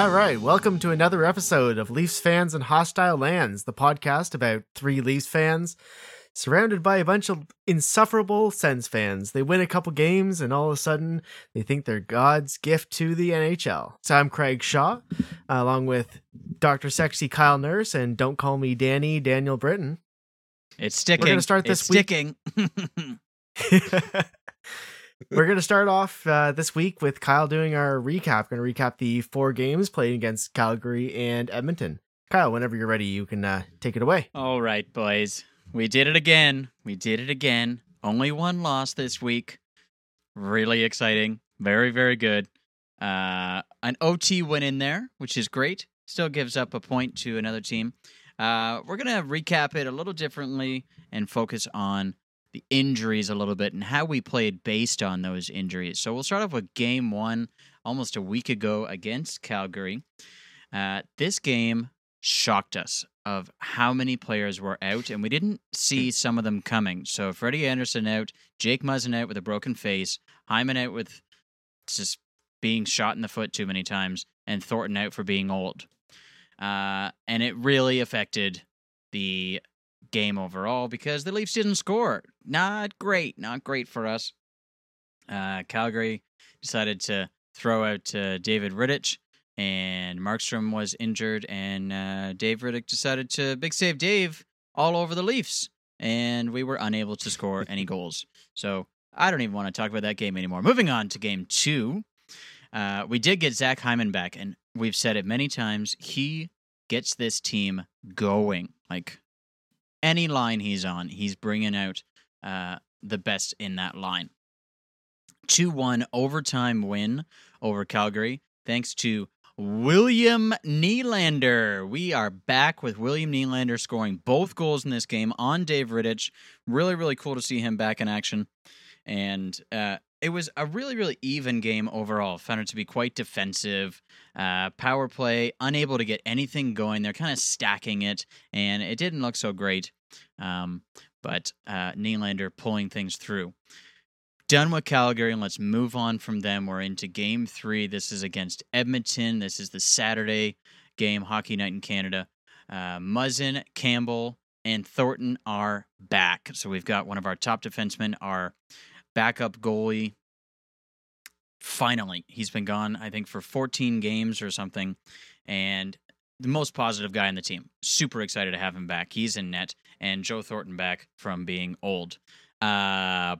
All right, welcome to another episode of Leafs Fans and Hostile Lands, the podcast about three Leafs fans surrounded by a bunch of insufferable Sens fans. They win a couple games and all of a sudden they think they're God's gift to the NHL. So I'm Craig Shaw, uh, along with Dr. Sexy Kyle Nurse and Don't Call Me Danny Daniel Britton. It's sticking. We're gonna start It's this week- sticking. We're going to start off uh, this week with Kyle doing our recap. Going to recap the four games played against Calgary and Edmonton. Kyle, whenever you're ready, you can uh, take it away. All right, boys. We did it again. We did it again. Only one loss this week. Really exciting. Very, very good. Uh, an OT win in there, which is great. Still gives up a point to another team. Uh, we're going to recap it a little differently and focus on the injuries a little bit and how we played based on those injuries. So we'll start off with game one almost a week ago against Calgary. Uh, this game shocked us of how many players were out, and we didn't see some of them coming. So Freddie Andersen out, Jake Muzzin out with a broken face, Hyman out with just being shot in the foot too many times, and Thornton out for being old. Uh, and it really affected the game overall because the Leafs didn't score. Not great, not great for us. Uh, Calgary decided to throw out uh, David Rittich, and Markstrom was injured, and uh, Dave Rittich decided to big save Dave all over the Leafs, and we were unable to score any goals. So I don't even want to talk about that game anymore. Moving on to game two, uh, we did get Zach Hyman back, and we've said it many times. He gets this team going. Like any line he's on, he's bringing out uh, the best in that line. 2 1 overtime win over Calgary, thanks to William Nylander. We are back with William Nylander scoring both goals in this game on Dave Rittich. Really, really cool to see him back in action. And uh, it was a really, really even game overall. Found it to be quite defensive. Uh, power play, unable to get anything going. They're kind of stacking it, and it didn't look so great. Um, but uh, Nylander pulling things through. Done with Calgary, and let's move on from them. We're into game three. This is against Edmonton. This is the Saturday game, Hockey Night in Canada. Uh, Muzzin, Campbell, and Thornton are back. So we've got one of our top defensemen, our backup goalie. Finally, he's been gone, I think, for 14 games or something. And the most positive guy in the team. Super excited to have him back. He's in net, and Joe Thornton back from being old. Uh,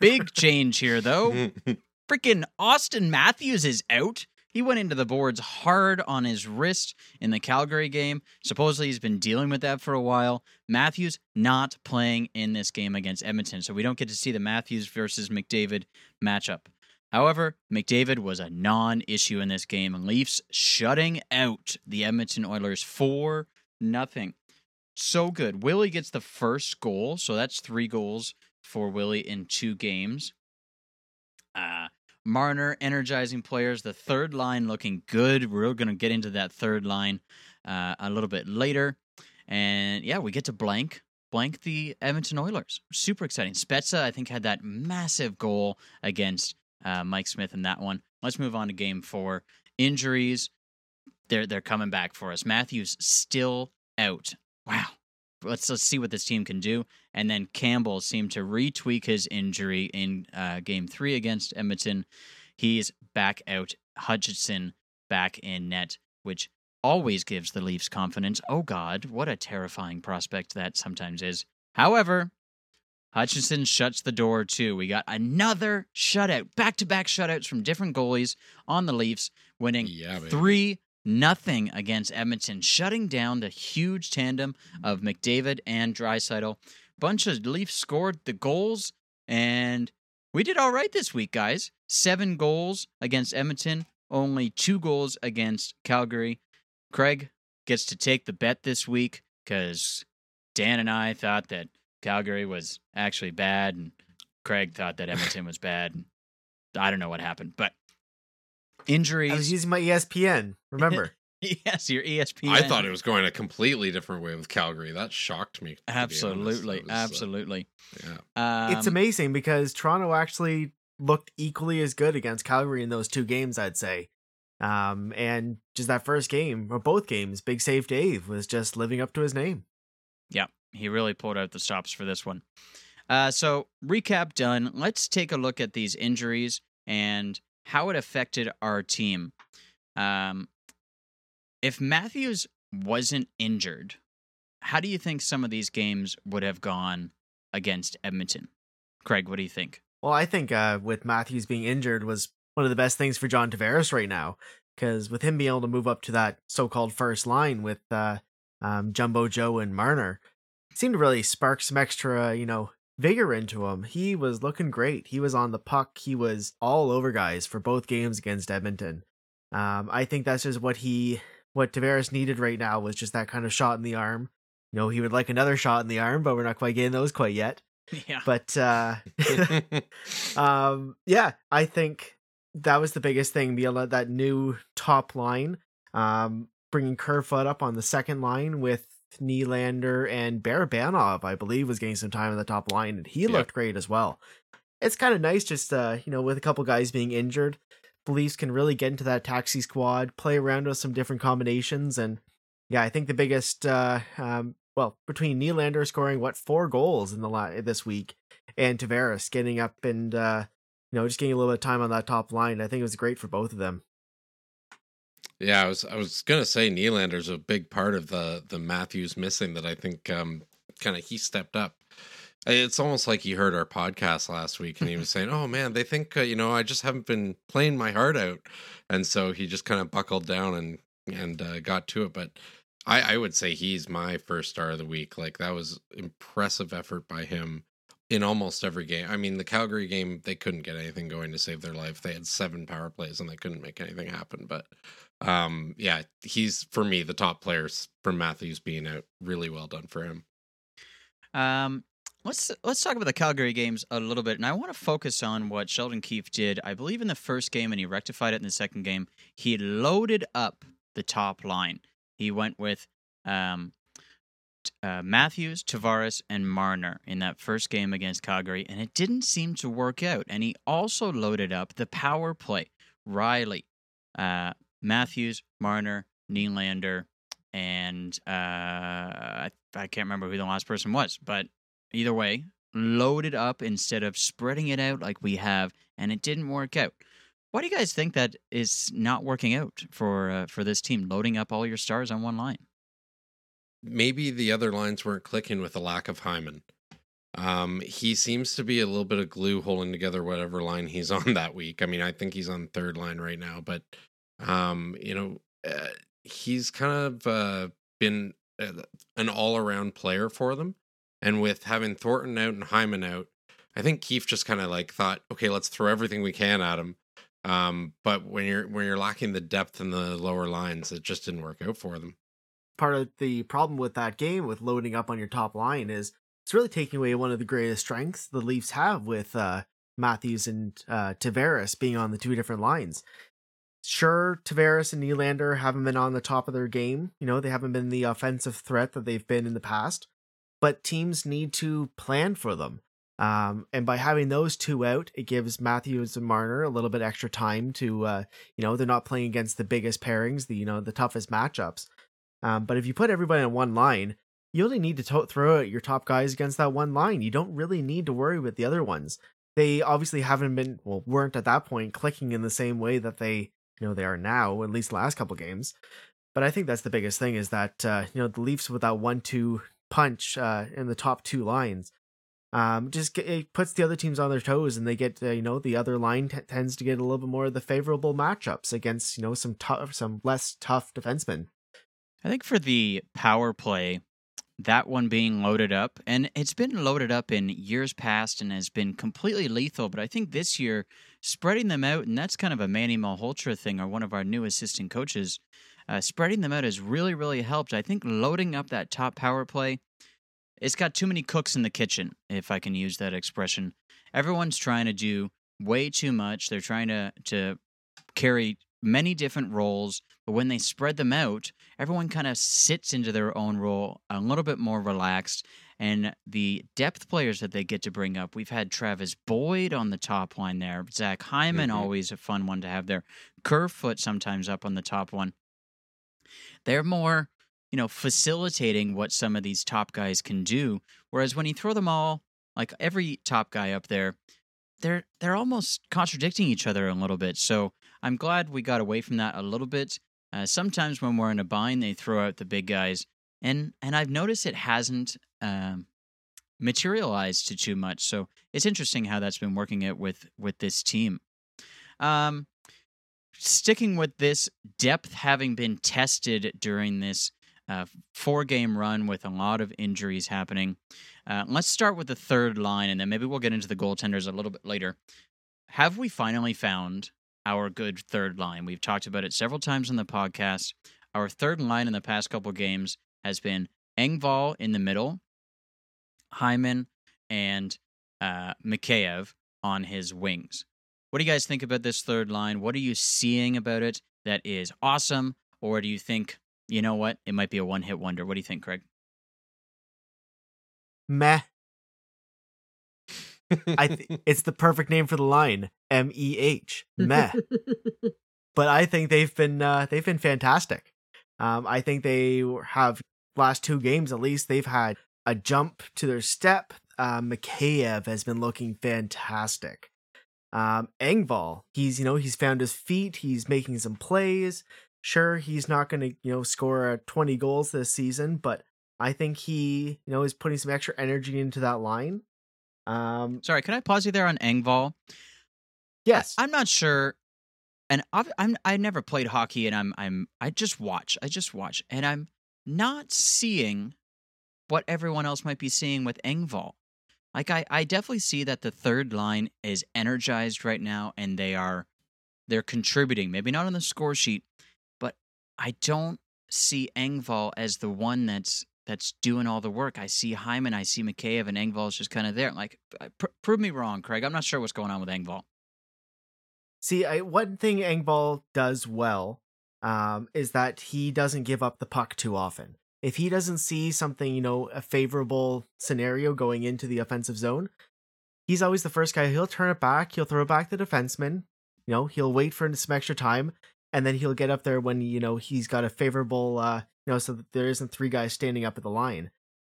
big change here, though. Freaking Austin Matthews is out. He went into the boards hard on his wrist in the Calgary game. Supposedly, he's been dealing with that for a while. Matthews not playing in this game against Edmonton, so we don't get to see the Matthews versus McDavid matchup. However, McDavid was a non issue in this game, and Leafs shutting out the Edmonton Oilers 4 nothing. So good. Willie gets the first goal, so that's three goals for Willie in two games. Uh, Marner energizing players. The third line looking good. We're going to get into that third line uh, a little bit later. And yeah, we get to blank blank the Edmonton Oilers. Super exciting. Spezza, I think, had that massive goal against uh, Mike Smith in that one. Let's move on to game four. Injuries. They're they're coming back for us. Matthews still out. Wow. Let's let's see what this team can do. And then Campbell seemed to retweak his injury in uh, game three against Edmonton. He's back out. Hutchinson back in net, which always gives the Leafs confidence. Oh God, what a terrifying prospect that sometimes is. However, Hutchinson shuts the door too. We got another shutout, back to back shutouts from different goalies on the Leafs, winning Yeah, three nothing against Edmonton, shutting down the huge tandem of McDavid and Draisaitl. Bunch of Leafs scored the goals, and we did all right this week, guys. Seven goals against Edmonton, only two goals against Calgary. Craig gets to take the bet this week because Dan and I thought that Calgary was actually bad, and Craig thought that Edmonton was bad. I don't know what happened, but injuries. I was using my ESPN. Remember? yes, your ESPN. I thought it was going a completely different way with Calgary. That shocked me. to be honest. absolutely, uh, absolutely. yeah. Um, it's amazing because Toronto actually looked equally as good against Calgary in those two games. I'd say Um, and just that first game or both games, Big Save Dave was just living up to his name. Yeah, he really pulled out the stops for this one. Uh, so recap done. Let's take a look at these injuries and how it affected our team. Um, if Matthews wasn't injured, how do you think some of these games would have gone against Edmonton? Craig, what do you think? Well, I think uh, with Matthews being injured was one of the best things for John Tavares right now because with him being able to move up to that so-called first line with uh, um, Jumbo Joe and Marner, seemed to really spark some extra, you know, vigor into him. He was looking great. He was on the puck. He was all over guys for both games against Edmonton. Um, I think that's just what he, what Tavares needed right now was just that kind of shot in the arm. You know, he would like another shot in the arm, but we're not quite getting those quite yet. Yeah. But uh, um, yeah, I think that was the biggest thing. To, that new top line, um, bringing Kerfoot up on the second line with Nylander and Barabanov, I believe, was getting some time on the top line, and he Yeah. looked great as well. It's kind of nice, just uh, you know, with a couple guys being injured, the Leafs can really get into that taxi squad, play around with some different combinations, and yeah, I think the biggest, uh, um, well, between Nylander scoring what four goals in the la- this week, and Tavares getting up and uh, you know just getting a little bit of time on that top line, I think it was great for both of them. Yeah, I was I was gonna say Nylander's a big part of the the Matthews missing that I think um kind of he stepped up. It's almost like he heard our podcast last week and he was saying, "Oh man, they think uh, you know I just haven't been playing my heart out," and so he just kind of buckled down and and uh, got to it. But I I would say he's my first star of the week. Like that was impressive effort by him in almost every game. I mean, the Calgary game they couldn't get anything going to save their life. They had seven power plays and they couldn't make anything happen. But um, yeah, he's for me the top players from Matthews being out. Really well done for him. Um, let's let's talk about the Calgary games a little bit, and I want to focus on what Sheldon Keefe did. I believe in the first game, and he rectified it in the second game. He loaded up the top line. He went with um, uh, Matthews, Tavares, and Marner in that first game against Calgary, and it didn't seem to work out. And he also loaded up the power play. Riley, uh, Matthews, Marner, Nylander, and uh, I, I can't remember who the last person was, but either way, loaded up instead of spreading it out like we have, and it didn't work out. Why do you guys think that is not working out for uh, for this team? Loading up all your stars on one line. Maybe the other lines weren't clicking with the lack of Hyman. Um, he seems to be a little bit of glue holding together whatever line he's on that week. I mean, I think he's on third line right now, but um, you know, uh, he's kind of uh, been uh, an all-around player for them. And with having Thornton out and Hyman out, I think Keefe just kind of like thought, okay, let's throw everything we can at him. Um, but when you're when you're lacking the depth in the lower lines, it just didn't work out for them. Part of the problem with that game with loading up on your top line is it's really taking away one of the greatest strengths the Leafs have with uh, Matthews and uh, Tavares being on the two different lines. Sure, Tavares and Nylander haven't been on the top of their game. You know, they haven't been the offensive threat that they've been in the past, but teams need to plan for them. Um, and by having those two out, it gives Matthews and Marner a little bit extra time to, uh, you know, they're not playing against the biggest pairings, the you know the toughest matchups. Um, but if you put everybody on one line, you only need to to- throw out your top guys against that one line. You don't really need to worry with the other ones. They obviously haven't been, well, weren't at that point clicking in the same way that they, you know, they are now. At least last couple games. But I think that's the biggest thing is that uh, you know the Leafs with that one-two punch uh, in the top two lines um just get, it puts the other teams on their toes and they get uh, you know the other line t- tends to get a little bit more of the favorable matchups against you know some tough some less tough defensemen I think for the power play, that one being loaded up, and it's been loaded up in years past and has been completely lethal. But I think this year, spreading them out, and that's kind of a Manny Malhotra thing, or one of our new assistant coaches, uh, spreading them out has really, really helped. I think loading up that top power play, it's got too many cooks in the kitchen, if I can use that expression. Everyone's trying to do way too much. They're trying to to carry many different roles, but when they spread them out, everyone kind of sits into their own role a little bit more relaxed. and the depth players that they get to bring up. We've had Travis Boyd on the top line there. Zach Hyman, Mhm. always a fun one to have there. Kerfoot sometimes up on the top one. They're more, you know, facilitating what some of these top guys can do. Whereas when you throw them all, like every top guy up there, they're they're almost contradicting each other a little bit. So I'm glad we got away from that a little bit. Uh, sometimes when we're in a bind, they throw out the big guys, and and I've noticed it hasn't um, materialized to too much. So it's interesting how that's been working out with with this team. Um, sticking with this depth having been tested during this uh, four game run with a lot of injuries happening. Uh, let's start with the third line, and then maybe we'll get into the goaltenders a little bit later. Have we finally found our good third line? We've talked about it several times on the podcast. Our third line in the past couple games has been Engvall in the middle, Hyman, and uh, Mikheyev on his wings. What do you guys think about this third line? What are you seeing about it that is awesome? Or do you think, you know what, it might be a one hit wonder? What do you think, Craig? Meh. I th- it's the perfect name for the line. M E H. Meh. but I think they've been uh, they've been fantastic. Um, I think they have last two games at least they've had a jump to their step. Uh, Mikheyev has been looking fantastic. Um, Engvall, he's you know he's found his feet. He's making some plays. Sure, he's not going to you know score uh, twenty goals this season, but I think he you know is putting some extra energy into that line. Um, Sorry, can I pause you there on Engvall? yes, I'm not sure, and I've, I'm I never played hockey, and I'm I'm I just watch, I just watch, and I'm not seeing what everyone else might be seeing with Engvall. Like I, I definitely see that the third line is energized right now, and they are they're contributing. Maybe not on the score sheet, but I don't see Engvall as the one that's that's doing all the work. I see Hyman, I see Mikheyev, and Engvall is just kind of there. Like, pr- prove me wrong, Craig. I'm not sure what's going on with Engvall. See, I, one thing Engvall does well um, is that he doesn't give up the puck too often. If he doesn't see something, you know, a favorable scenario going into the offensive zone, he's always the first guy. He'll turn it back. He'll throw back the defenseman. You know, he'll wait for some extra time, and then he'll get up there when you know he's got a favorable, uh, you know, so that there isn't three guys standing up at the line.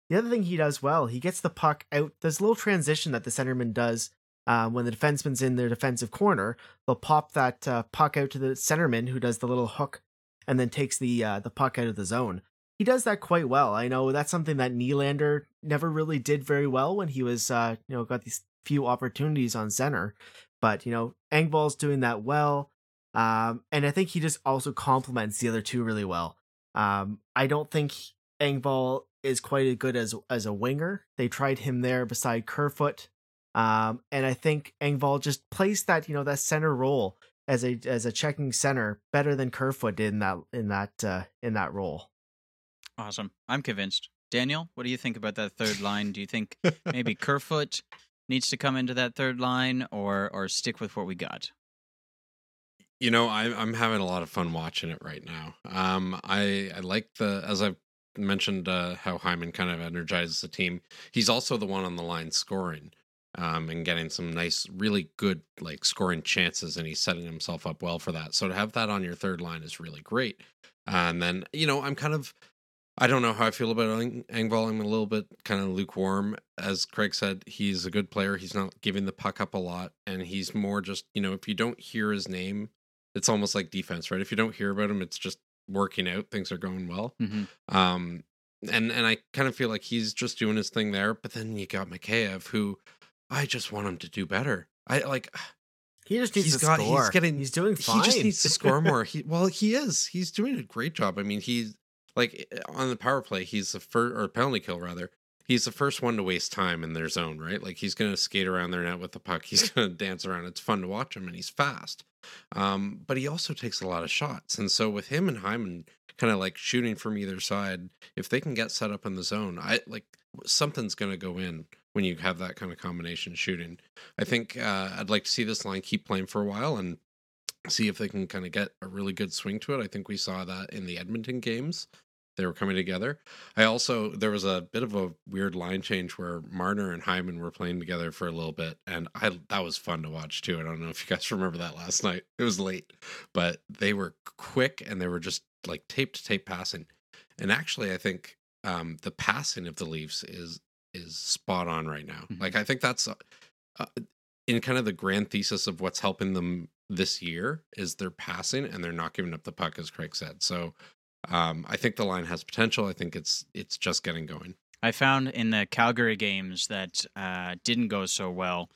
The other thing he does well, he gets the puck out. There's a little transition that the centerman does uh, when the defenseman's in their defensive corner. They'll pop that uh, puck out to the centerman who does the little hook and then takes the uh, the puck out of the zone. He does that quite well. I know that's something that Nylander never really did very well when he was, uh, you know, got these few opportunities on center. But you know, Engvall's doing that well, um, and I think he just also complements the other two really well. Um, I don't think Engvall is quite as good as as a winger. They tried him there beside Kerfoot, um, and I think Engvall just plays that you know that center role as a as a checking center better than Kerfoot did in that in that uh, in that role. Awesome. I'm convinced. Daniel, what do you think about that third line? Do you think maybe Kerfoot needs to come into that third line or or stick with what we got? You know, I, I'm having a lot of fun watching it right now. Um, I I like the as I've mentioned uh, how Hyman kind of energizes the team. He's also the one on the line scoring, um, and getting some nice, really good like scoring chances, and he's setting himself up well for that. So to have that on your third line is really great. And then you know, I'm kind of I don't know how I feel about Eng- Engvall. I'm a little bit kind of lukewarm. As Craig said, he's a good player. He's not giving the puck up a lot, and he's more just you know if you don't hear his name, it's almost like defense, right? If you don't hear about him, it's just working out. Things are going well. Mm-hmm. Um, and and I kind of feel like he's just doing his thing there. But then you got Mikheyev, who I just want him to do better. I like. He just needs He's to got. score. He's getting. He's doing fine. He just needs to score more. He well, he is. He's doing a great job. I mean, he's like on the power play. He's the first or penalty kill rather. He's the first one to waste time in their zone, right? Like he's going to skate around their net with the puck. He's going to dance around. It's fun to watch him, and he's fast. Um, but he also takes a lot of shots, and so with him and Hyman kind of like shooting from either side, if they can get set up in the zone, I like something's going to go in when you have that kind of combination shooting. I think uh, I'd like to see this line keep playing for a while and see if they can kind of get a really good swing to it. I think we saw that in the Edmonton games. They were coming together. I also there was a bit of a weird line change where Marner and Hyman were playing together for a little bit, and I that was fun to watch too. I don't know if you guys remember that last night. It was late, but they were quick and they were just like tape to tape passing. And actually, I think um, the passing of the Leafs is is spot on right now. Mhm. Like I think that's uh, uh, in kind of the grand thesis of what's helping them this year is they're passing and they're not giving up the puck, as Craig said. So um, I think the line has potential. I think it's it's just getting going. I found in the Calgary games that uh, didn't go so well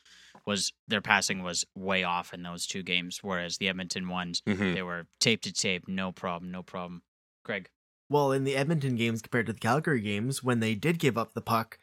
was their passing was way off in those two games, whereas the Edmonton ones Mhm. they were tape to tape, no problem, no problem. Greg, Well, in the Edmonton games compared to the Calgary games, when they did give up the puck,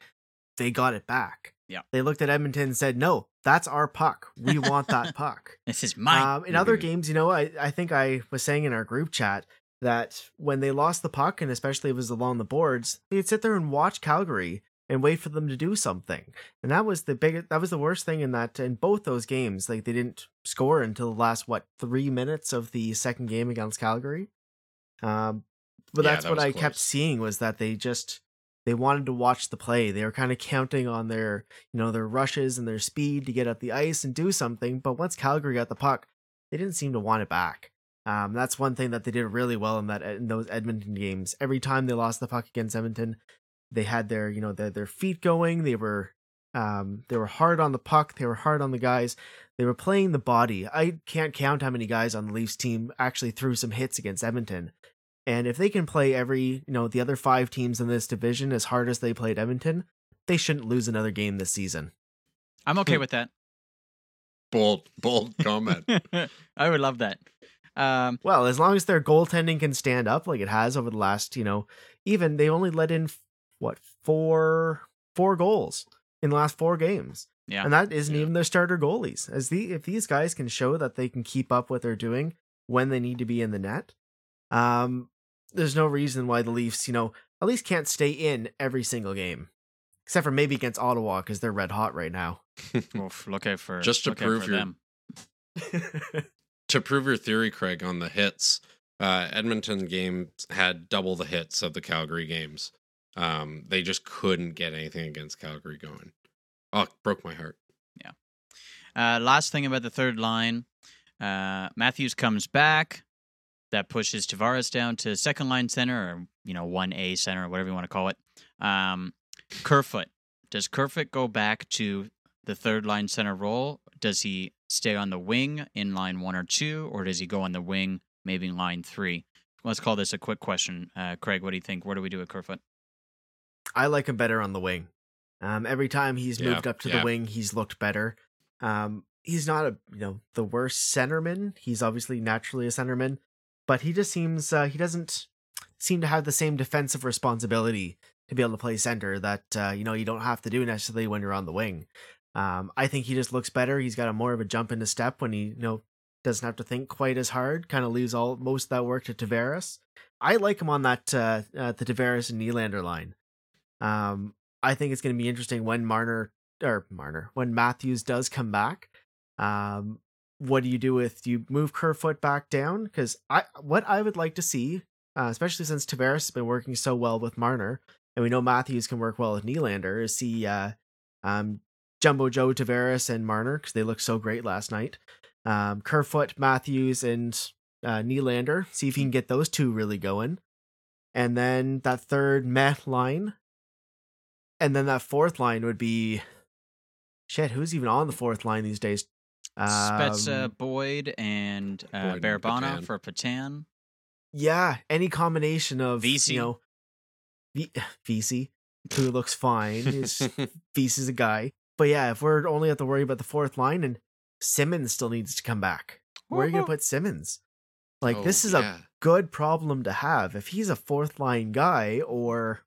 they got it back. Yeah. They looked at Edmonton and said, "No, that's our puck. We want that puck." this is mine. Um, in other Mhm. games, you know, I, I think I was saying in our group chat that when they lost the puck, and especially if it was along the boards, they'd sit there and watch Calgary and wait for them to do something. And that was the big, that was the worst thing in that in both those games. Like they didn't score until the last what three minutes of the second game against Calgary. Um, but Yeah, that's that what I kept seeing was that they just they wanted to watch the play. They were kind of counting on their, you know, their rushes and their speed to get up the ice and do something. But once Calgary got the puck, they didn't seem to want it back. Um, that's one thing that they did really well in that in those Edmonton games. Every time they lost the puck against Edmonton, they had their, you know, their their feet going. They were um they were hard on the puck, they were hard on the guys. They were playing the body. I can't count how many guys on the Leafs team actually threw some hits against Edmonton. And if they can play every, you know, the other five teams in this division as hard as they played Edmonton, they shouldn't lose another game this season. I'm okay hmm. with that. Bold, bold comment. I would love that. Um, Well, as long as their goaltending can stand up like it has over the last, you know, even they only let in what four four goals in the last four games, yeah, and that isn't Yeah. even their starter goalies. As the if these guys can show that they can keep up what they're doing when they need to be in the net, um, there's no reason why the Leafs, you know, at least can't stay in every single game, except for maybe against Ottawa because they're red hot right now. Oof, look out for Just to prove for your- them. to prove your theory, Craig, on the hits, uh, Edmonton game had double the hits of the Calgary games. Um, they just couldn't get anything against Calgary going. Oh, broke my heart. Yeah. Uh, last thing about the third line, uh, Matthews comes back. That pushes Tavares down to second line center, or you know, one A center, or whatever you want to call it. Um, Kerfoot does Kerfoot go back to the third line center role? Does he stay on the wing in line one or two, or does he go on the wing, maybe in line three? Let's call this a quick question, uh, Craig. What do you think? Where do we do with Kerfoot? I like him better on the wing. Um, every time he's Yeah, moved up to yeah. the wing, he's looked better. Um, he's not a you know the worst centerman. He's obviously naturally a centerman, but he just seems uh, he doesn't seem to have the same defensive responsibility to be able to play center that uh, you know you don't have to do necessarily when you're on the wing. Um, I think he just looks better. He's got a more of a jump into step when he you know doesn't have to think quite as hard. Kind of leaves all most of that work to Tavares. I like him on that uh, uh, the Tavares and Nylander line. Um, I think it's going to be interesting when Marner or Marner when Matthews does come back. Um, what do you do with do you move Kerfoot back down? Because I what I would like to see, uh, especially since Tavares has been working so well with Marner, and we know Matthews can work well with Nylander, is see uh, um, Jumbo Joe Tavares and Marner because they looked so great last night. Um, Kerfoot, Matthews, and uh, Nylander. See if he can get those two really going, and then that third Met line, and then that fourth line would be shit. Who's even on the fourth line these days? Spezza, Um, Boyd, and uh, Boyd and Barabana Patan. for Patan. Yeah, any combination of VC. you know, v- VC, who looks fine. Is VC is a guy, but yeah, if we're only have to worry about the fourth line and Simmonds still needs to come back, where are you gonna put Simmonds? Like Oh, this is a good problem to have if he's a fourth line guy or.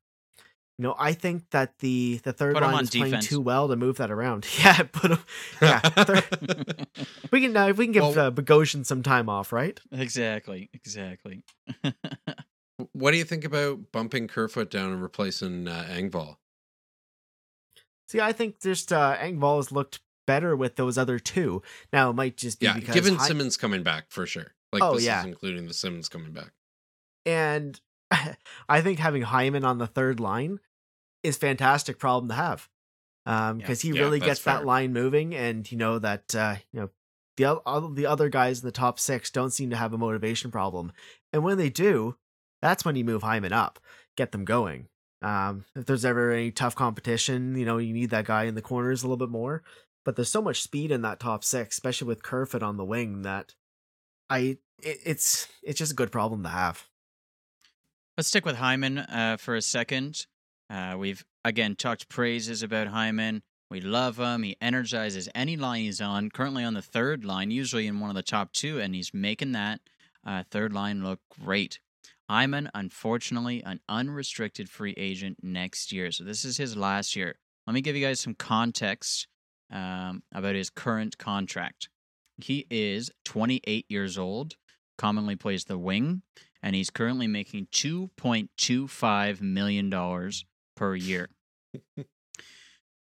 You know, I think that the the third Put line on is playing too well to move that around. Yeah, put him. Yeah, third, we can uh, if we can give Well- uh, Bogosian some time off, right? exactly, exactly. what do you think about bumping Kerfoot down and replacing uh, Engvall? See, I think just uh, Engvall has looked better with those other two. Now it might just be Yeah, because given Simmonds coming back for sure. Like Oh, this yeah. is including the Simmonds coming back. and I think having Hyman on the third line is fantastic problem to have. Um, because he really that's gets that line moving, and you know that uh, you know the all the other guys in the top six don't seem to have a motivation problem, and when they do, that's when you move Hyman up, get them going. Um, if there's ever any tough competition, you know you need that guy in the corners a little bit more. But there's so much speed in that top six, especially with Kerfoot on the wing, that I it, it's it's just a good problem to have. Let's stick with Hyman uh, for a second. Uh, we've again talked praises about Hyman. We love him. He energizes any line he's on. Currently on the third line, usually in one of the top two, and he's making that uh, third line look great. Hyman, unfortunately, an unrestricted free agent next year. So this is his last year. Let me give you guys some context um, about his current contract. He is 28 years old, commonly plays the wing, and he's currently making $2.25 million per year.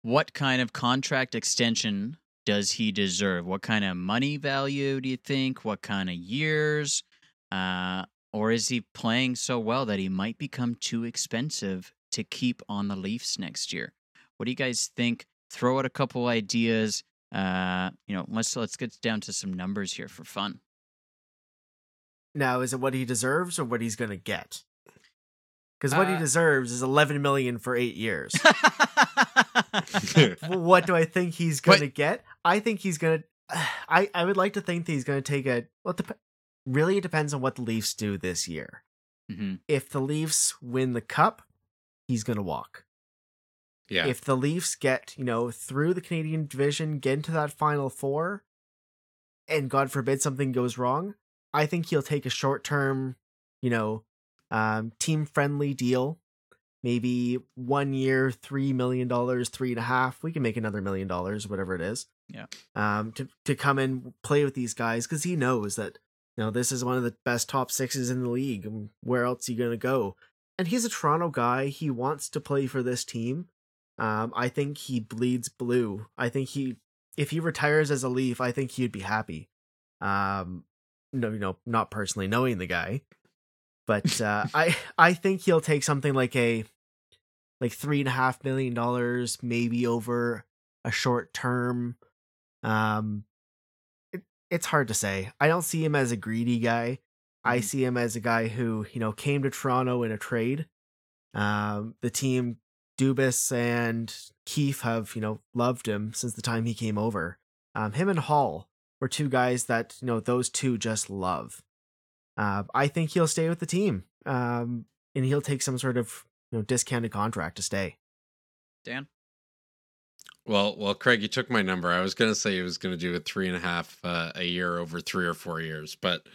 what kind of contract extension does he deserve? What kind of money value do you think? What kind of years? Uh, or is he playing so well that he might become too expensive to keep on the Leafs next year? What do you guys think? Throw out a couple ideas. Uh, you know, let's let's get down to some numbers here for fun. Now, is it what he deserves or what he's going to get? Because what he Uh, deserves is 11 million for eight years. What do I think he's going to get? I think he's going to. I I would like to think that he's going to take a. Well, really, it depends on what the Leafs do this year. hmm If the Leafs win the cup, he's going to walk. Yeah. If the Leafs get you know through the Canadian division, get into that final four, and God forbid something goes wrong, I think he'll take a short term, you know, um, team friendly deal. Maybe one year, three million dollars, three and a half. We can make another million dollars, whatever it is. Yeah. Um, to to come and play with these guys because he knows that you know this is one of the best top sixes in the league. Where else are you gonna go? And he's a Toronto guy. He wants to play for this team. Um, I think he bleeds blue. I think he, if he retires as a Leaf, I think he'd be happy. Um, no, you know, not personally knowing the guy, but uh, I, I think he'll take something like a, like three and a half million dollars, maybe over a short term. Um, it's hard to say. I don't see him as a greedy guy. I Mhm. see him as a guy who, you know, came to Toronto in a trade. Um, the team, Dubas and Keefe have, you know, loved him since the time he came over. Um, him and Holl were two guys that, you know, those two just love. Uh, I think he'll stay with the team. Um, and he'll take some sort of, you know, discounted contract to stay. Dan? Well, well, Craig, you took my number. I was going to say he was going to do a three and a half uh, a year over three or four years, but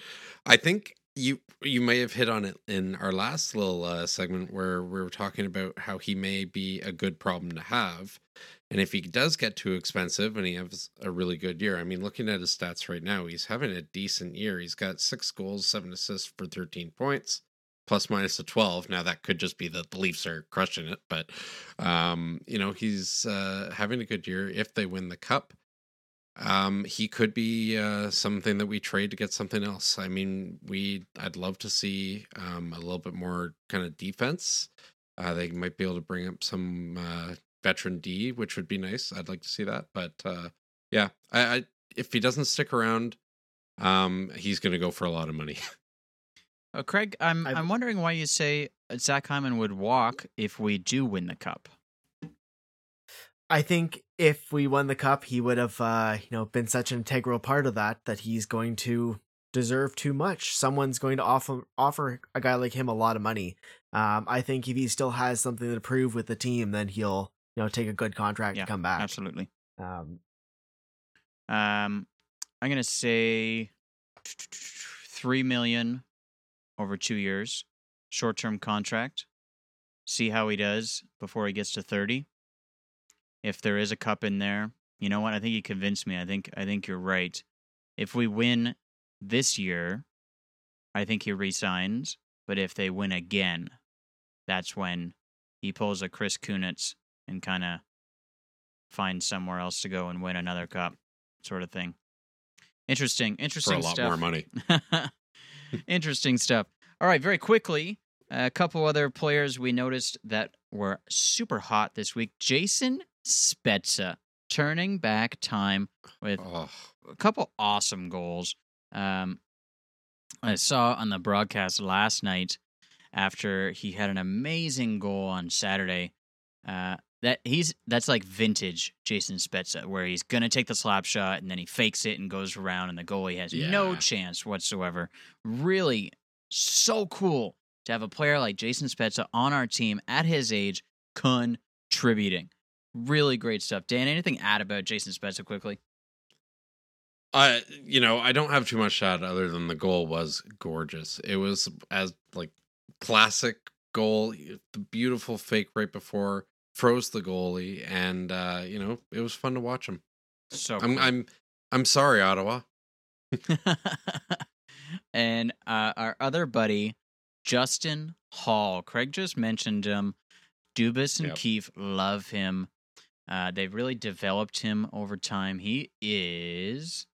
I think you you may have hit on it in our last little uh, segment where we were talking about how he may be a good problem to have, and if he does get too expensive and he has a really good year, I mean, looking at his stats right now, he's having a decent year. He's got six goals, seven assists for thirteen points plus minus a 12 now that could just be that the leafs are crushing it but um you know he's uh having a good year. If they win the cup um he could be uh something that we trade to get something else. I mean we i'd love to see um a little bit more kind of defense. Uh they might be able to bring up some uh veteran d which would be nice. I'd like to see that but uh yeah i, I if he doesn't stick around um he's gonna go for a lot of money Uh, Craig, I'm I've- I'm wondering why you say Zach Hyman would walk if we do win the cup. I think if we won the cup, he would have, uh, you know, been such an integral part of that that he's going to deserve too much. Someone's going to offer offer a guy like him a lot of money. Um, I think if he still has something to prove with the team, then he'll, you know, take a good contract Yeah, to come back. Absolutely. Um, Um, I'm gonna say three million over two years, short-term contract. See how he does before he gets to thirty. If there is a cup in there, you know what? I think you convinced me. I think I think you're right. If we win this year, I think he resigns. But if they win again, that's when he pulls a Chris Kunitz and kind of finds somewhere else to go and win another cup, sort of thing. Interesting, interesting. for a lot stuff. more money Interesting stuff. All right, very quickly, A couple other players we noticed that were super hot this week. Jason Spezza turning back time with Oh, a couple awesome goals. Um, I saw on the broadcast last night after he had an amazing goal on Saturday. Uh, that he's that's like vintage Jason Spezza, where he's gonna take the slap shot and then he fakes it and goes around, and the goalie has no chance whatsoever. Really, so cool to have a player like Jason Spezza on our team at his age contributing. Really great stuff. Dan, anything add about Jason Spezza quickly? I you know I don't have too much to add other than the goal was gorgeous. It was as like classic goal, the beautiful fake right before froze the goalie, and uh, you know it was fun to watch him. So I'm cool. I'm I'm sorry, Ottawa. and uh, our other buddy, Justin Holl. Craig just mentioned him. Dubas and Yep. Keefe love him. Uh, they've really developed him over time. He is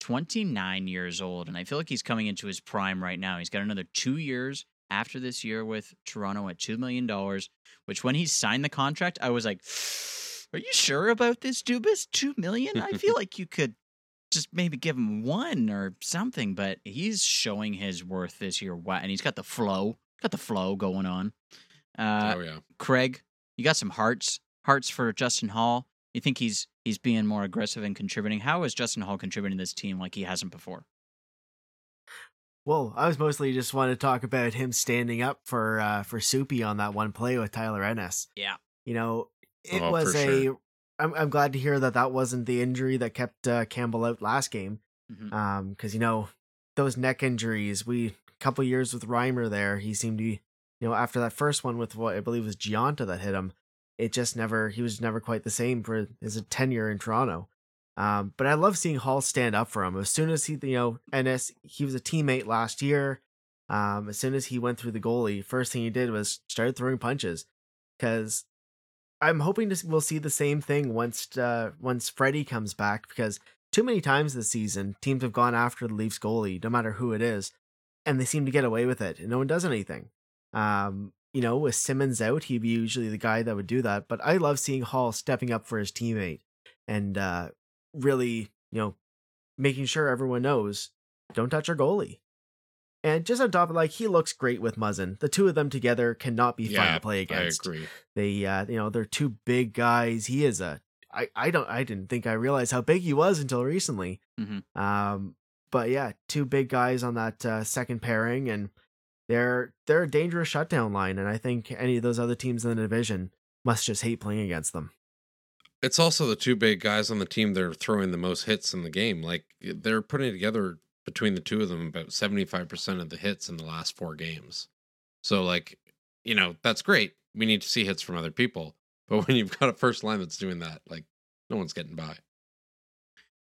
29 years old, and I feel like he's coming into his prime right now. He's got another two years after this year with Toronto at $2 million, which when he signed the contract, I was like, Are you sure about this, Dubas? 2 million? I feel like you could just maybe give him one or something, but he's showing his worth this year. And he's got the flow, got the flow going on. Uh, oh yeah. Craig, you got some hearts, hearts for Justin Holl. You think he's he's being more aggressive and contributing? How is Justin Holl contributing to this team like he hasn't before? Well, I was mostly just want to talk about him standing up for uh, for Soupy on that one play with Tyler Ennis. Yeah. You know, it Oh, was for a. sure. am I'm glad to hear that that wasn't the injury that kept uh, Campbell out last game. Mhm. Um, because you know those neck injuries, we a couple years with Reimer there, he seemed to, be, you know, after that first one with what I believe was Gionta that hit him, it just never he was never quite the same for his tenure in Toronto. Um, but I love seeing Holl stand up for him. As soon as he, you know, Ennis, he was a teammate last year. Um, as soon as he went through the goalie, first thing he did was started throwing punches. Because I'm hoping to we'll see the same thing once uh, once Freddie comes back. Because too many times this season, teams have gone after the Leafs goalie, no matter who it is, and they seem to get away with it, and no one does anything. Um, you know, with Simmonds out, he'd be usually the guy that would do that. But I love seeing Holl stepping up for his teammate and uh, really, you know, making sure everyone knows don't touch our goalie. And just on top of like he looks great with Muzzin. The two of them together cannot be fun to play against. I agree. They uh you know, they're two big guys. He is a I, I don't I didn't think I realized how big he was until recently. Mhm. Um but yeah, two big guys on that uh, second pairing and they're they're a dangerous shutdown line and I think any of those other teams in the division must just hate playing against them. It's also the two big guys on the team that are throwing the most hits in the game. Like they're putting together between the two of them about 75% of the hits in the last four games. So like, you know, that's great. We need to see hits from other people. But when you've got a first line that's doing that, like no one's getting by.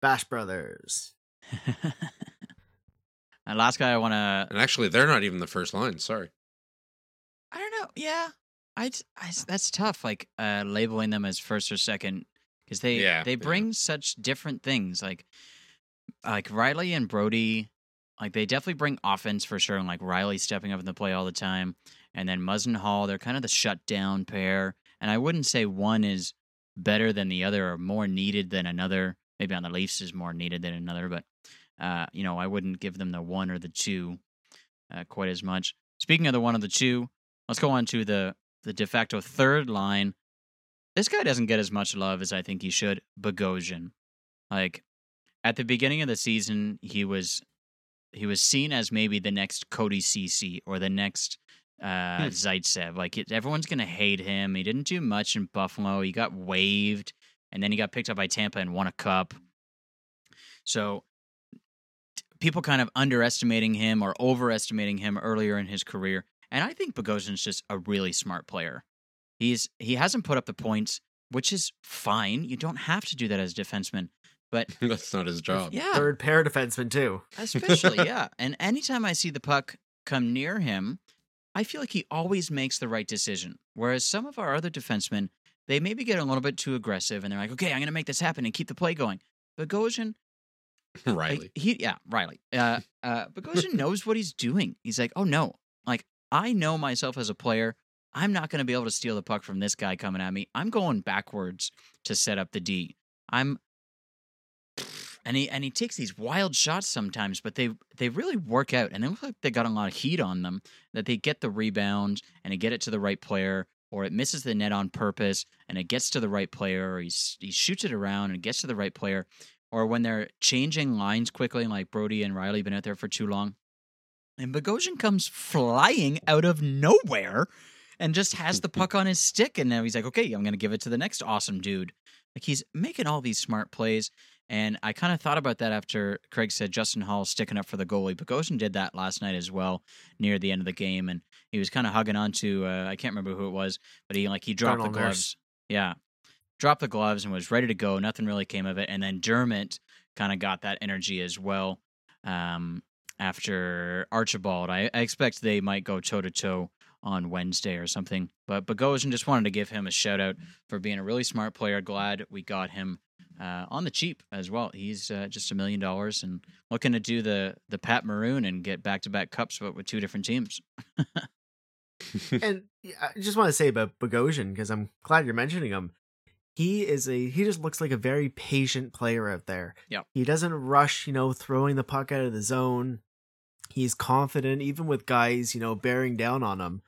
Bash Brothers. and last guy I want to And actually they're not even the first line, sorry. I don't know. Yeah, I, I that's tough. Like uh, labeling them as first or second because they Yeah, they yeah. bring such different things. Like like Rielly and Brodie, like they definitely bring offense for sure. And like Rielly stepping up in the play all the time, and then Muzzin Holl, they're kind of the shutdown pair. And I wouldn't say one is better than the other or more needed than another. Maybe on the Leafs is more needed than another, but uh, you know I wouldn't give them the one or the two uh, quite as much. Speaking of the one or the two, let's go on to the the de facto third line. This guy doesn't get as much love as I think he should. Bogosian, like at the beginning of the season, he was he was seen as maybe the next Cody Ceci or the next uh, Hmm. Zaitsev. Like it, everyone's gonna hate him. He didn't do much in Buffalo. He got waived, and then he got picked up by Tampa and won a cup. So people kind of underestimating him or overestimating him earlier in his career. And I think Bogosian's just a really smart player. He's he hasn't put up the points, which is fine. You don't have to do that as a defenseman. But That's not his job. yeah, Third pair defenseman too. especially yeah. And anytime I see the puck come near him, I feel like he always makes the right decision. Whereas some of our other defensemen, they maybe get a little bit too aggressive and they're like, okay, I'm going to make this happen and keep the play going. Bogosian, like, Rielly. he yeah, Rielly. Uh, uh, Bogosian knows what he's doing. He's like, oh no, like I know myself as a player. I'm not going to be able to steal the puck from this guy coming at me. I'm going backwards to set up the D. I'm and he and he takes these wild shots sometimes, but they they really work out, and they look like they got a lot of heat on them. That they get the rebound and they get it to the right player, or it misses the net on purpose and it gets to the right player, or he he shoots it around and it gets to the right player, or when they're changing lines quickly, like Brodie and Rielly been out there for too long, and Bogosian comes flying out of nowhere and just has the puck on his stick, and now he's like, okay, I'm gonna give it to the next awesome dude. Like he's making all these smart plays. And I kind of thought about that after Craig said Justin Holl sticking up for the goalie. Bogosian did that last night as well near the end of the game, and he was kind of hugging on to uh, I can't remember who it was, but he like he dropped Darnell the gloves. Nurse. Yeah, dropped the gloves and was ready to go. Nothing really came of it, and then Dermott kind of got that energy as well. Um, after Archibald, I, I expect they might go toe to toe on Wednesday or something. But Bogosian just wanted to give him a shout out for being a really smart player. Glad we got him uh, on the cheap as well. He's uh, just a million dollars and looking to do the the Pat Maroon and get back to back cups, but with two different teams. and I just want to say about Bogosian because I'm glad you're mentioning him. He is a he just looks like a very patient player out there. Yep. He doesn't rush, you know, throwing the puck out of the zone. He's confident even with guys, you know, bearing down on him.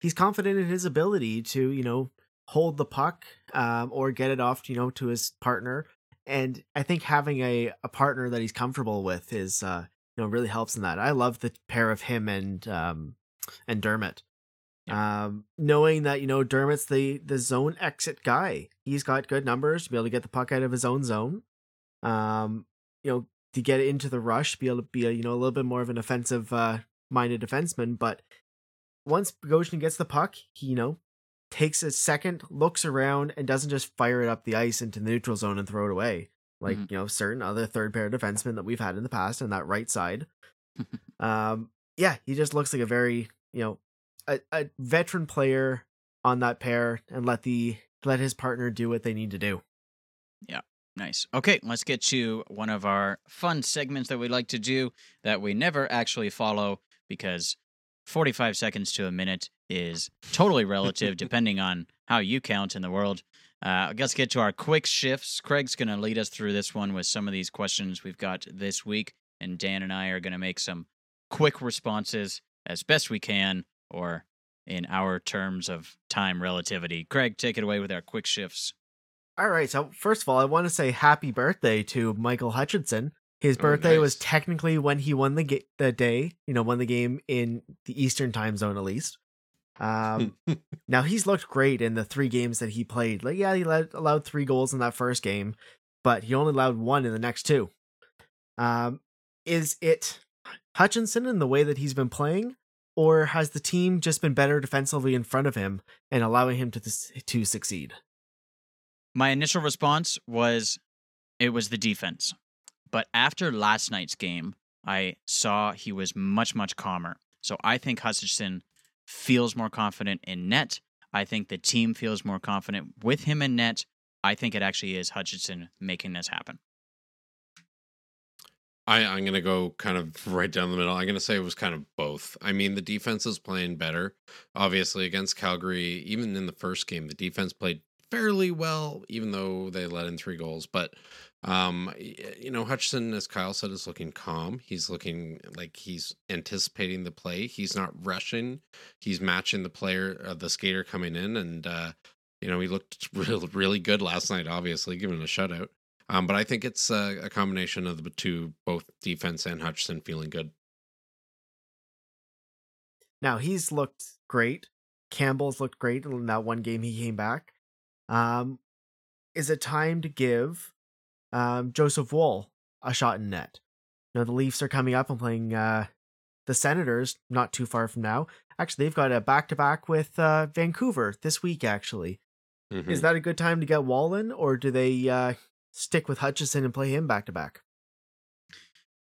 He's confident in his ability to, you know, hold the puck um, or get it off, you know, to his partner. And I think having a, a partner that he's comfortable with is, uh, you know, really helps in that. I love the pair of him and um, and Dermott. Um, knowing that you know Dermott's the the zone exit guy, he's got good numbers to be able to get the puck out of his own zone. Um, you know, to get into the rush, be able to be a, you know a little bit more of an offensive uh, minded defenseman. But once Bogosian gets the puck, he you know takes a second, looks around, and doesn't just fire it up the ice into the neutral zone and throw it away like Mhm. you know certain other third pair defensemen that we've had in the past on that right side. um, yeah, he just looks like a very you know a, a veteran player on that pair, and let the let his partner do what they need to do. Nice. Okay, let's get to one of our fun segments that we like to do that we never actually follow because 45 seconds to a minute is totally relative depending on how you count in the world. Uh, let's get to our quick shifts. Craig's going to lead us through this one with some of these questions we've got this week, and Dan and I are going to make some quick responses as best we can or in our terms of time relativity. Craig, take it away with our quick shifts. All right, so first of all, I want to say happy birthday to Michael Hutchinson. His Oh, birthday was technically when he won the ga- the day, you know, won the game in the Eastern time zone at least. Um, now he's looked great in the three games that he played. Like, yeah, he led, allowed three goals in that first game, but he only allowed one in the next two. Um, is it Hutchinson in the way that he's been playing, or has the team just been better defensively in front of him and allowing him to to succeed? My initial response was it was the defense. But after last night's game, I saw he was much, much calmer. So I think Hutchinson feels more confident in net. I think the team feels more confident with him in net. I think it actually is Hutchinson making this happen. I, I'm going to go kind of right down the middle. I'm going to say it was kind of both. I mean, the defense is playing better. Obviously, against Calgary, even in the first game, the defense played fairly well, even though they let in three goals. But, um, you know, Hutchinson, as Kyle said, is looking calm. He's looking like he's anticipating the play. He's not rushing. He's matching the player, uh, the skater coming in. And, uh, you know, he looked really, really good last night, obviously, giving a shutout. Um, but I think it's a, a combination of the two, both defense and Hutchinson feeling good. Now he's looked great. Campbell's looked great in that one game he came back. Um, is it time to give um, Joseph Woll a shot in net? You know, the Leafs are coming up and playing uh, the Senators not too far from now. Actually, they've got a back to back with uh, Vancouver this week, actually. Mhm. Is that a good time to get Wall in, or do they uh, stick with Hutchinson and play him back to back?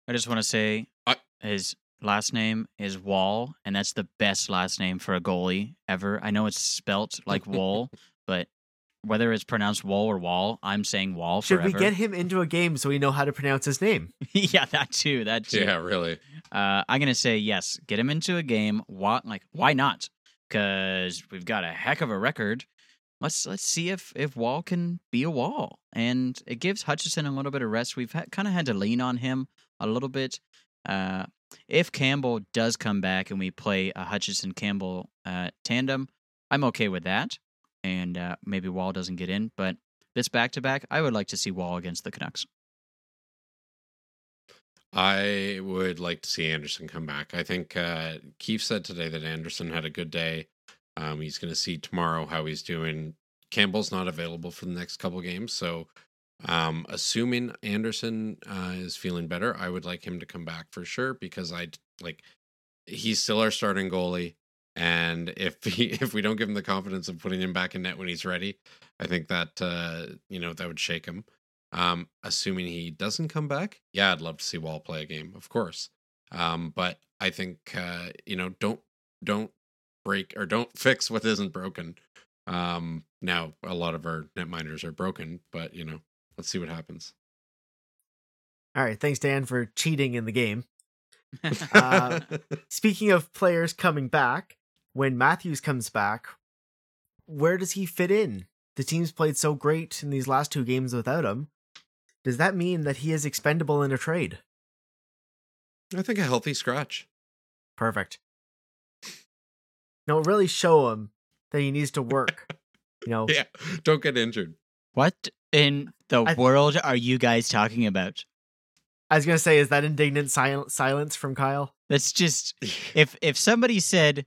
I just want to say I- his last name is Wall, and that's the best last name for a goalie ever. I know it's spelt like Wall, but whether it's pronounced wall or wall, I'm saying wall Should forever. we get him into a game so we know how to pronounce his name? yeah, that too. That too. Yeah, really. Uh, I'm gonna say yes. Get him into a game. Why? Like, why not? Because we've got a heck of a record. Let's let's see if if Wall can be a Wall, and it gives Hutchinson a little bit of rest. We've ha- kind of had to lean on him a little bit. Uh, if Campbell does come back and we play a Hutchinson Campbell uh, tandem, I'm okay with that. And uh, maybe Wall doesn't get in, but this back to back, I would like to see Wall against the Canucks. I would like to see Andersen come back. I think uh, Keefe said today that Andersen had a good day. Um, he's going to see tomorrow how he's doing. Campbell's not available for the next couple games, so um, assuming Andersen uh, is feeling better, I would like him to come back for sure because I like he's still our starting goalie, and if he if we don't give him the confidence of putting him back in net when he's ready, I think that uh, you know that would shake him. Um, assuming he doesn't come back, yeah, I'd love to see Wall play a game, of course. Um, but I think uh, you know, don't don't break or don't fix what isn't broken. Um, now a lot of our netminders are broken, but you know, let's see what happens. All right, thanks Dan for cheating in the game. Uh, Speaking of players coming back, when Matthews comes back, where does he fit in? The team's played so great in these last two games without him. Does that mean that he is expendable in a trade? I think a healthy scratch. Perfect. No, really show him that he needs to work. You know, Yeah, don't get injured. What in the I- world are you guys talking about? I was gonna say, is that indignant sil- silence from Kyle? That's just if if somebody said,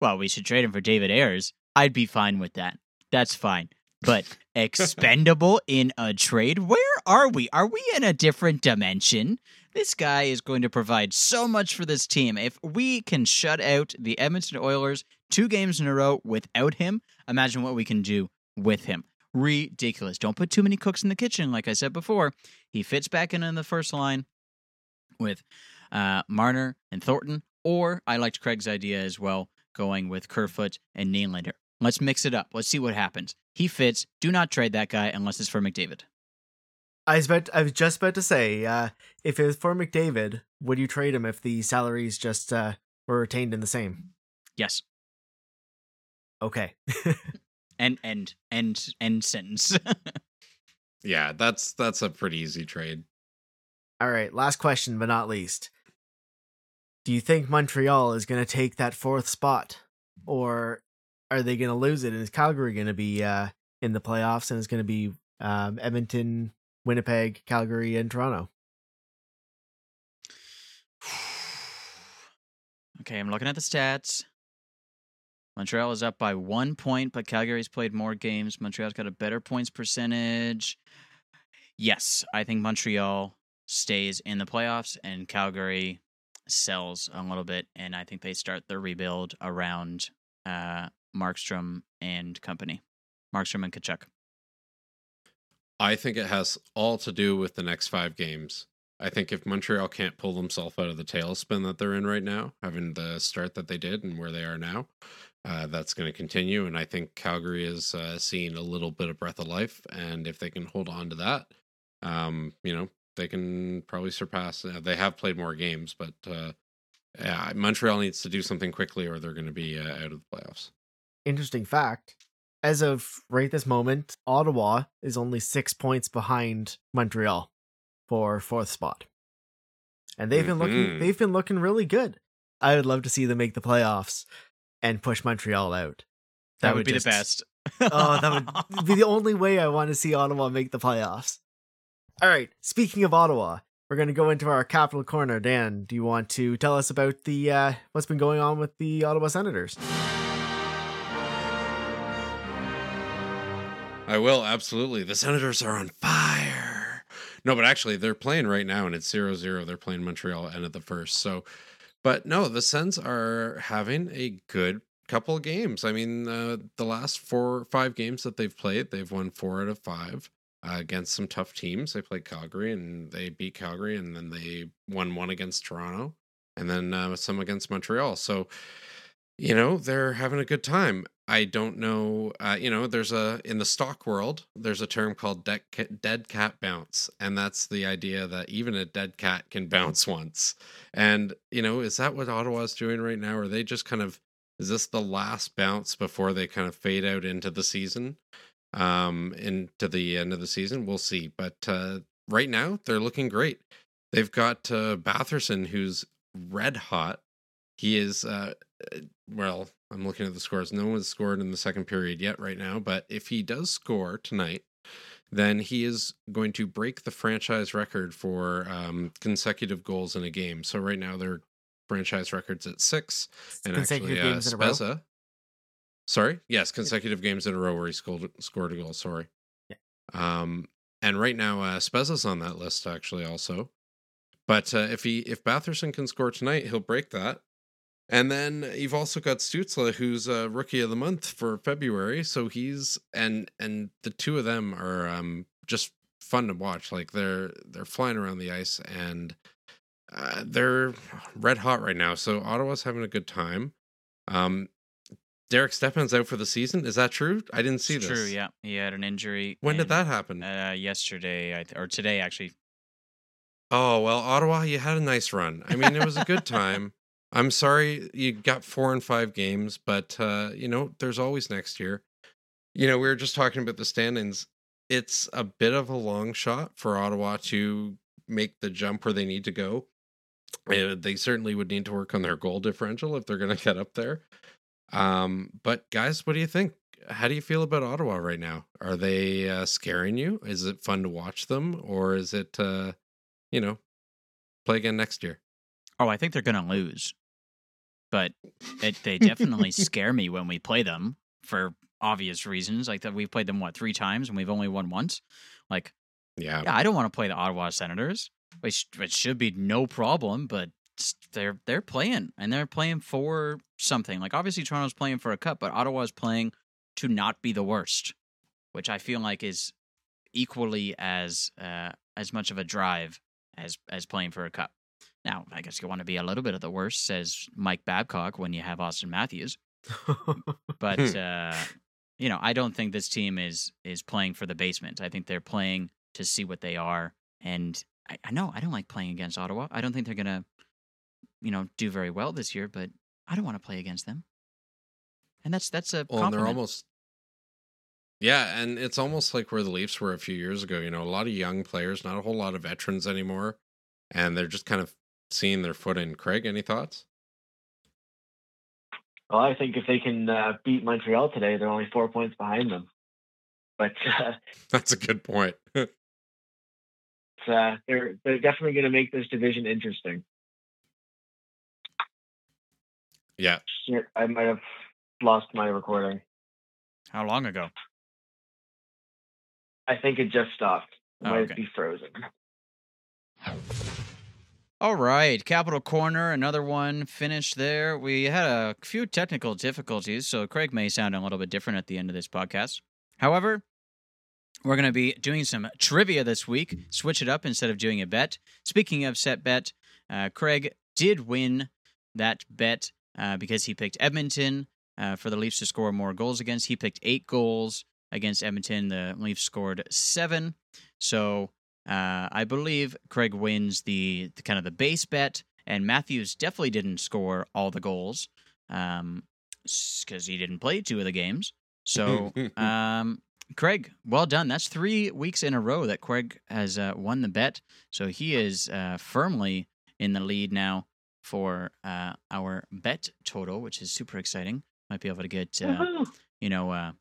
"Well, we should trade him for David Ayres," I'd be fine with that. That's fine. But expendable in a trade? Where are we? Are we in a different dimension? This guy is going to provide so much for this team. If we can shut out the Edmonton Oilers two games in a row without him, imagine what we can do with him. Ridiculous. Don't put too many cooks in the kitchen, like I said before. He fits back in in the first line with uh, Marner and Thornton, or I liked Craig's idea as well, going with Kerfoot and Nylander. Let's mix it up. Let's see what happens. He fits. Do not trade that guy unless it's for McDavid. I was about, I was just about to say, uh, if it was for McDavid, would you trade him if the salaries just uh, were retained in the same? Yes. Okay. and end end end sentence. Yeah, that's that's a pretty easy trade. All right, last question, but not least. Do you think Montreal is going to take that fourth spot, or are they going to lose it? And is Calgary going to be uh, in the playoffs? And it's going to be um, Edmonton, Winnipeg, Calgary, and Toronto. okay, I'm looking at the stats. Montreal is up by one point, but Calgary's played more games. Montreal's got a better points percentage. Yes, I think Montreal stays in the playoffs and Calgary sells a little bit, and I think they start the rebuild around uh, Markstrom and company. Markstrom and Tkachuk. I think it has all to do with the next five games. I think if Montreal can't pull themselves out of the tailspin that they're in right now, having the start that they did and where they are now, uh, that's going to continue. And I think Calgary is uh, seeing a little bit of breath of life. And if they can hold on to that, um, you know, they can probably surpass. Uh, they have played more games, but uh, yeah, Montreal needs to do something quickly or they're going to be uh, out of the playoffs. Interesting fact. As of right this moment, Ottawa is only six points behind Montreal for fourth spot, and they've been looking Mhm. they've been looking really good. I would love to see them make the playoffs and push Montreal out. That, would, be just- the best. Oh, that would be the only way I want to see Ottawa make the playoffs. All right. Speaking of Ottawa, we're going to go into our capital corner. Dan, do you want to tell us about the uh, what's been going on with the Ottawa Senators? I will absolutely. The Senators are on fire. No, but actually, they're playing right now, and it's 0-0. They're playing Montreal end of the first. So, but no, the Sens are having a good couple games. I mean, uh, the last four, five games that they've played, they've won four out of five uh, against some tough teams. They played Calgary, and they beat Calgary, and then they won one against Toronto, and then uh, some against Montreal. So. you know they're having a good time i don't know uh, you know there's a in the stock world there's a term called dead cat, dead cat bounce and that's the idea that even a dead cat can bounce once and you know is that what ottawa's doing right now are they just kind of is this the last bounce before they kind of fade out into the season um into the end of the season we'll see but uh right now they're looking great they've got uh batherson who's red hot he is uh well, I'm looking at the scores. No one's scored in the second period yet right now, but if he does score tonight, then he is going to break the franchise record for um, consecutive goals in a game. So right now their franchise records at six, and actually uh, in a row? Spezza. Sorry, yes, consecutive games in a row where he scored scored a goal. Sorry. Yeah. Um, and right now uh, Spezza's on that list actually also. But uh, if he if Batherson can score tonight, he'll break that. And then you've also got Stützle, who's a rookie of the month for February. So he's and and the two of them are um just fun to watch. Like they're they're flying around the ice and uh, they're red hot right now. So Ottawa's having a good time. Um, Derek Stepan's out for the season. Is that true? I didn't see It's this. true. Yeah, he had an injury. When did that happen? Uh, yesterday, I th- or today actually. Oh well, Ottawa, you had a nice run. I mean, it was a good time. I'm sorry you got four and five games, but uh, you know, there's always next year. You know, we were just talking about the standings. It's a bit of a long shot for Ottawa to make the jump where they need to go. Uh, they certainly would need to work on their goal differential if they're going to get up there. Um, but guys, what do you think? How do you feel about Ottawa right now? Are they uh, scaring you? Is it fun to watch them, or is it, uh, you know, play again next year? Oh, I think they're gonna lose, but it, they definitely scare me when we play them for obvious reasons. Like that, we've played them what three times and we've only won once. Like, Yeah, yeah, I don't want to play the Ottawa Senators, which which should be no problem. But they're they're playing and they're playing for something. Like obviously Toronto's playing for a cup, but Ottawa's playing to not be the worst, which I feel like is equally as uh, as much of a drive as as playing for a cup. Now, I guess you want to be a little bit of the worst, says Mike Babcock when you have Auston Matthews. But Hmm. uh, you know, I don't think this team is is playing for the basement. I think they're playing to see what they are. And I, I know I don't like playing against Ottawa. I don't think they're gonna, you know, do very well this year. But I don't want to play against them. And that's that's a Well, and they're almost. Yeah, and it's almost like where the Leafs were a few years ago. You know, a lot of young players, not a whole lot of veterans anymore, and they're just kind of seeing their foot in. Craig, any thoughts? Well, I think if they can uh, beat Montreal today, they're only four points behind them. But uh, That's a good point. it's, uh, they're they're definitely going to make this division interesting. Yeah, Shit, I might have lost my recording. How long ago? I think it just stopped. It Oh, might okay. be frozen. All right, Capital Corner, another one finished there. We had a few technical difficulties, so Craig may sound a little bit different at the end of this podcast. However, we're going to be doing some trivia this week. Switch it up instead of doing a bet. Speaking of set bet, uh, Craig did win that bet uh, because he picked Edmonton uh, for the Leafs to score more goals against. He picked eight goals against Edmonton. The Leafs scored seven. So uh, I believe Craig wins the, the kind of the base bet, and Matthews definitely didn't score all the goals because he didn't play two of the games. So, um, Craig, well done. That's three weeks in a row that Craig has uh, won the bet. So he is uh, firmly in the lead now for uh, our bet total, which is super exciting. Might be able to get uh, you know uh,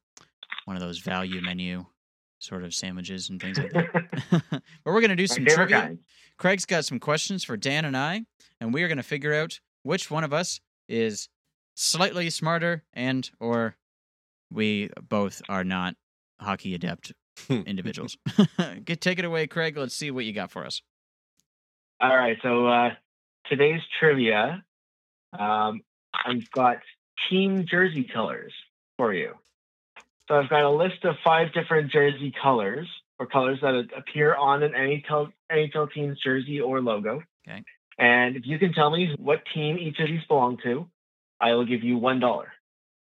one of those value menu sort of sandwiches and things like that. but we're gonna do some trivia. Craig's got some questions for Dan and I, and we are going to figure out which one of us is slightly smarter and or we both are not hockey adept individuals. Get take it away, Craig. Let's see what you got for us. All right, so uh, today's trivia, um, I've got team jersey colors for you. So I've got a list of five different jersey colors or colors that appear on an NHL, NHL team's jersey or logo. Okay. And if you can tell me what team each of these belong to, I will give you one dollar.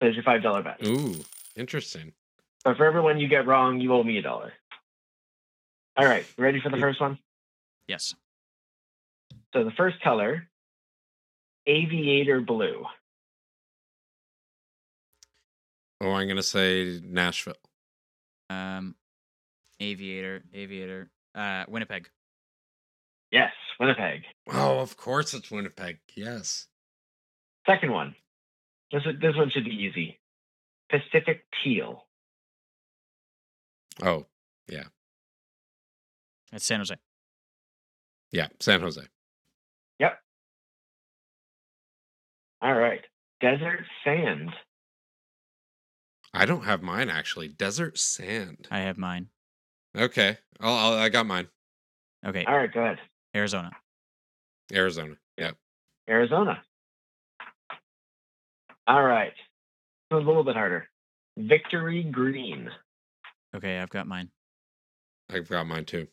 There's your five dollar bet. Ooh, interesting. But for everyone you get wrong, you owe me a dollar. All right, ready for the first one? Yes. So the first color, aviator blue. Oh, I'm gonna say Nashville. Um, aviator, aviator, uh, Winnipeg. Yes, Winnipeg. Oh, of course it's Winnipeg. Yes. Second one. This one- this one should be easy. Pacific teal. Oh, yeah. It's San Jose. yeah, San Jose. All right. Desert sand. I don't have mine actually. Desert sand. I have mine. Okay, I'll, I'll, I got mine. Okay, All right, go ahead. Arizona. Arizona. Yep. Arizona. All right. A little bit harder. Victory green. Okay, I've got mine. I've got mine too.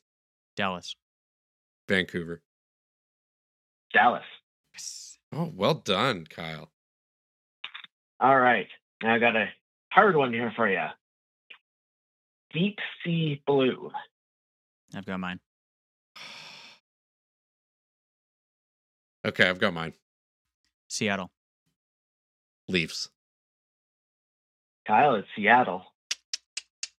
Dallas. Vancouver. Dallas. Yes. Oh, well done, Kyle. All right. Now I got a hard one here for you. Deep sea blue. I've got mine. Okay, I've got mine. Seattle. Leafs. Kyle, it's Seattle.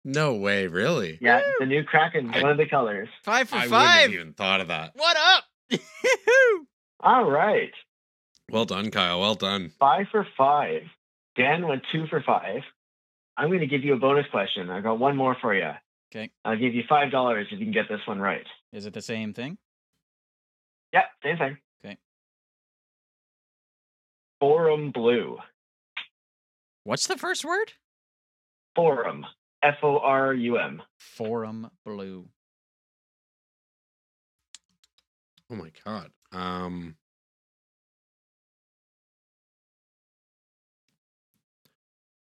No way, really? Yeah, the new Kraken, I- one of the colors. Five for I wouldn't have even thought of that. What up? All right. Well done, Kyle. Well done. Five for five. Dan went two for five. I'm going to give you a bonus question. I got one more for you. Okay. I'll give you five dollars if you can get this one right. Is it the same thing? Yep, same thing. Okay. Forum blue. What's the first word? Forum. F O R U M. Forum blue. Oh my god. Um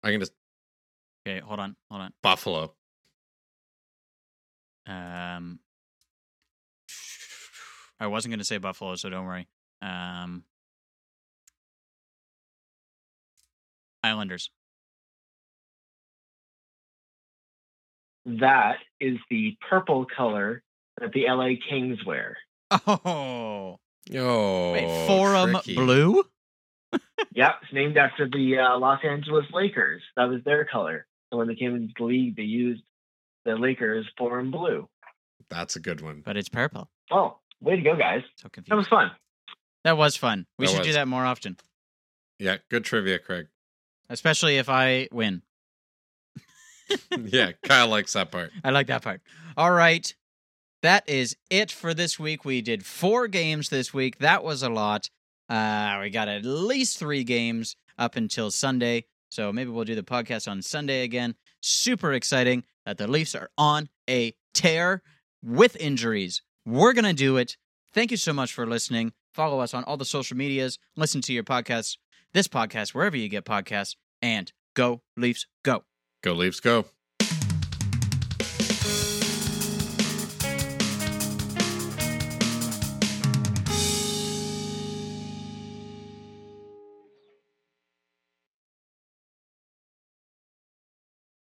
I can gonna Okay, hold on, hold on. Buffalo. Um, I wasn't going to say Buffalo, so don't worry. Um, Islanders. That is the purple color that the LA Kings wear. Oh, Oh, wait, Forum tricky. Blue. Yep, it's named after the uh, Los Angeles Lakers. That was their color. So when they came into the league, they used the Lakers Forum blue. That's a good one. But it's purple. Oh, way to go, guys! So That was fun. That was fun. We That should do that more often, Yeah, good trivia, Craig. especially if I win. yeah, Kyle likes that part. I like that part. All right. That is it for this week. We did four games this week. That was a lot. Uh, we got at least three games up until Sunday. So maybe we'll do the podcast on Sunday again. Super exciting that the Leafs are on a tear with injuries. We're going to do it. Thank you so much for listening. Follow us on all the social medias. Listen to your podcasts, this podcast, wherever you get podcasts, and go, Leafs, go. Go Leafs, go.